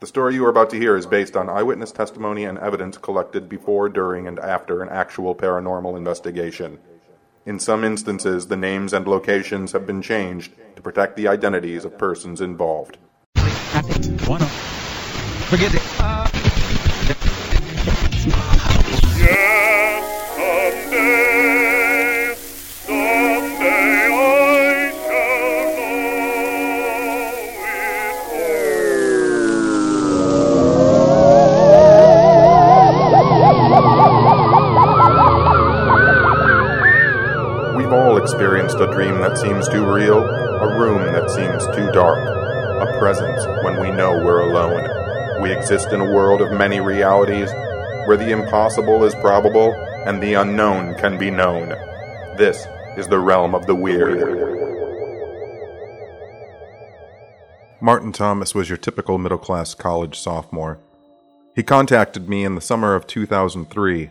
The story you are about to hear is based on eyewitness testimony and evidence collected before, during, and after an actual paranormal investigation. In some instances, the names and locations have been changed to protect the identities of persons involved. Forget it. Uh, yes, a dream that seems too real, a room that seems too dark, a presence when we know we're alone. We exist in a world of many realities where the impossible is probable and the unknown can be known. This is the realm of the weird. Martin Thomas was your typical middle class college sophomore. He contacted me in the summer of 2003.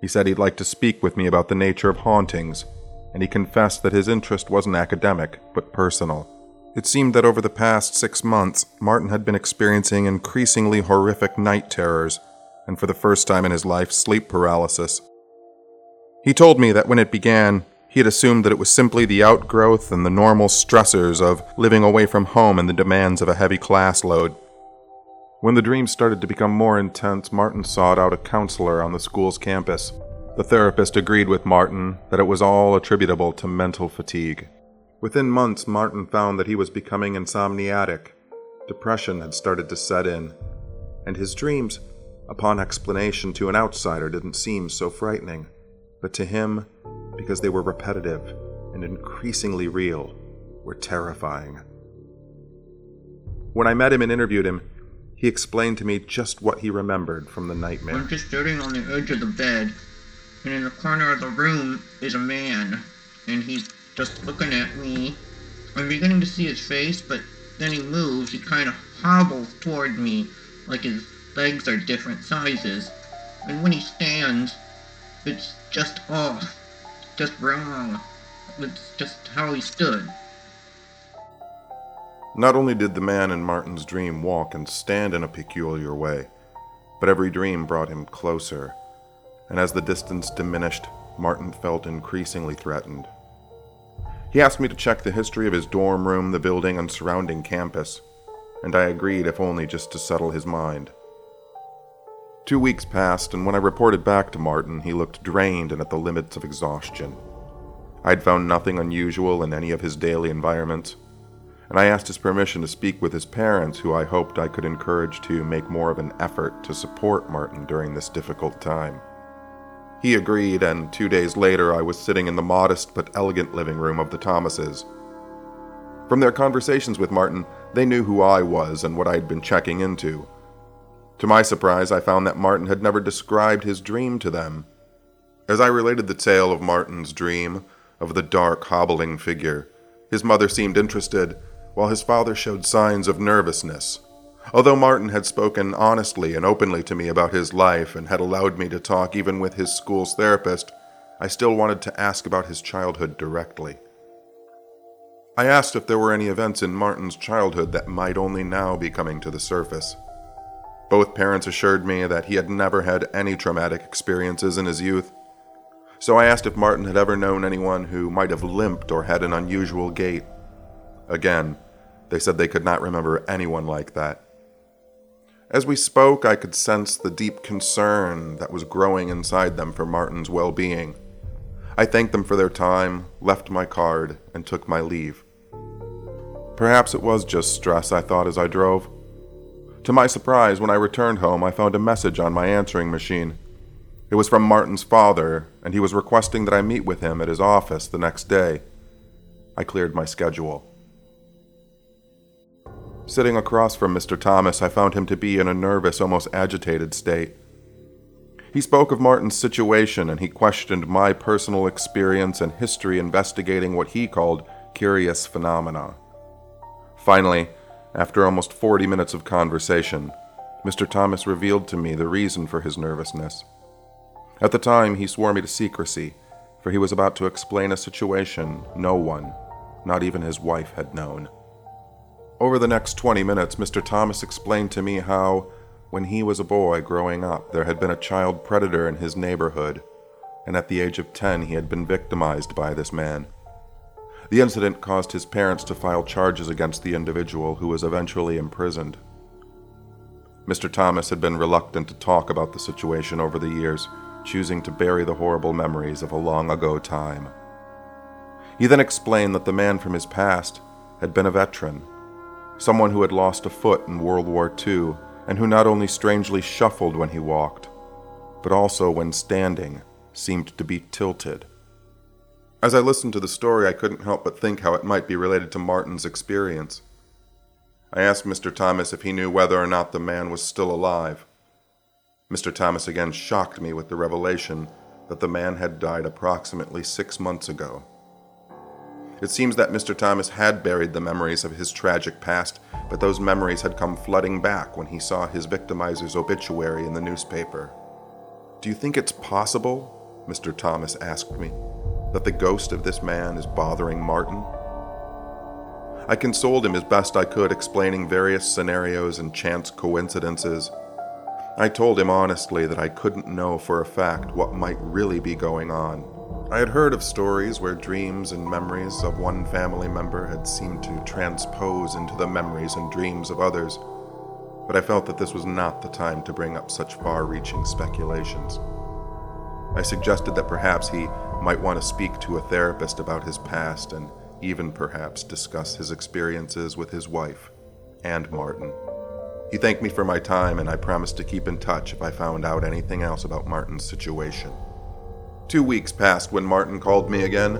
He said he'd like to speak with me about the nature of hauntings, and he confessed that his interest wasn't academic, but personal. It seemed that over the past six months, Martin had been experiencing increasingly horrific night terrors, and for the first time in his life, sleep paralysis. He told me that when it began, he had assumed that it was simply the outgrowth and the normal stressors of living away from home and the demands of a heavy class load. When the dreams started to become more intense, Martin sought out a counselor on the school's campus. The therapist agreed with Martin that it was all attributable to mental fatigue. Within months, Martin found that he was becoming insomniatic. Depression had started to set in, and his dreams, upon explanation to an outsider, didn't seem so frightening. But to him, because they were repetitive and increasingly real, were terrifying. When I met him and interviewed him, he explained to me just what he remembered from the nightmare. I'm just sitting on the edge of the bed, and in the corner of the room is a man, and he's just looking at me. I'm beginning to see his face, but then he moves. He kind of hobbles toward me, like his legs are different sizes. And when he stands, it's just off, just wrong. It's just how he stood. Not only did the man in Martin's dream walk and stand in a peculiar way, but every dream brought him closer, and as the distance diminished, Martin felt increasingly threatened. He asked me to check the history of his dorm room, the building, and surrounding campus, and I agreed, if only just to settle his mind. Two weeks passed, and when I reported back to Martin, he looked drained and at the limits of exhaustion. I'd found nothing unusual in any of his daily environments, and I asked his permission to speak with his parents, who I hoped I could encourage to make more of an effort to support Martin during this difficult time. He agreed, and two days later I was sitting in the modest but elegant living room of the Thomases. From their conversations with Martin, they knew who I was and what I had been checking into. To my surprise, I found that Martin had never described his dream to them. As I related the tale of Martin's dream, of the dark, hobbling figure, his mother seemed interested, while his father showed signs of nervousness. Although Martin had spoken honestly and openly to me about his life and had allowed me to talk even with his school's therapist, I still wanted to ask about his childhood directly. I asked if there were any events in Martin's childhood that might only now be coming to the surface. Both parents assured me that he had never had any traumatic experiences in his youth. So I asked if Martin had ever known anyone who might have limped or had an unusual gait. Again, they said they could not remember anyone like that. As we spoke, I could sense the deep concern that was growing inside them for Martin's well being. I thanked them for their time, left my card, and took my leave. Perhaps it was just stress, I thought as I drove. To my surprise, when I returned home, I found a message on my answering machine. It was from Martin's father, and he was requesting that I meet with him at his office the next day. I cleared my schedule. Sitting across from Mr. Thomas, I found him to be in a nervous, almost agitated state. He spoke of Martin's situation and he questioned my personal experience and history investigating what he called curious phenomena. Finally, after almost 40 minutes of conversation, Mr. Thomas revealed to me the reason for his nervousness. At the time, he swore me to secrecy, for he was about to explain a situation no one, not even his wife, had known. Over the next 20 minutes, Mr. Thomas explained to me how, when he was a boy growing up, there had been a child predator in his neighborhood, and at the age of 10, he had been victimized by this man. The incident caused his parents to file charges against the individual, who was eventually imprisoned. Mr. Thomas had been reluctant to talk about the situation over the years, choosing to bury the horrible memories of a long ago time. He then explained that the man from his past had been a veteran, someone who had lost a foot in World War II, and who not only strangely shuffled when he walked, but also when standing seemed to be tilted. As I listened to the story, I couldn't help but think how it might be related to Martin's experience. I asked Mr. Thomas if he knew whether or not the man was still alive. Mr. Thomas again shocked me with the revelation that the man had died approximately six months ago. It seems that Mr. Thomas had buried the memories of his tragic past, but those memories had come flooding back when he saw his victimizer's obituary in the newspaper. Do you think it's possible, Mr. Thomas asked me, that the ghost of this man is bothering Martin? I consoled him as best I could, explaining various scenarios and chance coincidences. I told him honestly that I couldn't know for a fact what might really be going on. I had heard of stories where dreams and memories of one family member had seemed to transpose into the memories and dreams of others, but I felt that this was not the time to bring up such far reaching speculations. I suggested that perhaps he might want to speak to a therapist about his past and even perhaps discuss his experiences with his wife and Martin. He thanked me for my time, and I promised to keep in touch if I found out anything else about Martin's situation. Two weeks passed when Martin called me again.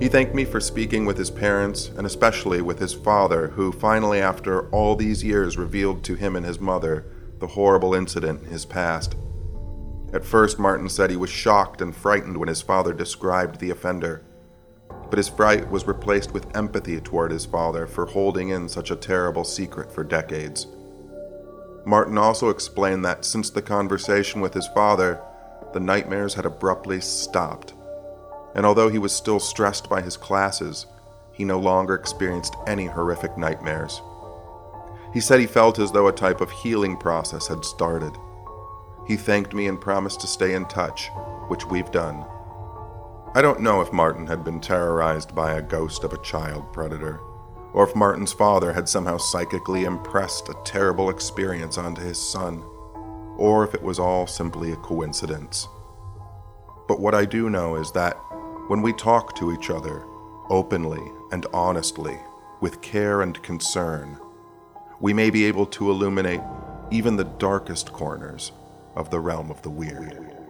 He thanked me for speaking with his parents, and especially with his father, who finally, after all these years, revealed to him and his mother the horrible incident in his past. At first, Martin said he was shocked and frightened when his father described the offender, but his fright was replaced with empathy toward his father for holding in such a terrible secret for decades. Martin also explained that since the conversation with his father, the nightmares had abruptly stopped. And although he was still stressed by his classes, he no longer experienced any horrific nightmares. He said he felt as though a type of healing process had started. He thanked me and promised to stay in touch, which we've done. I don't know if Martin had been terrorized by a ghost of a child predator, or if Martin's father had somehow psychically impressed a terrible experience onto his son or if it was all simply a coincidence. But what I do know is that when we talk to each other openly and honestly, with care and concern, we may be able to illuminate even the darkest corners of the realm of the weird.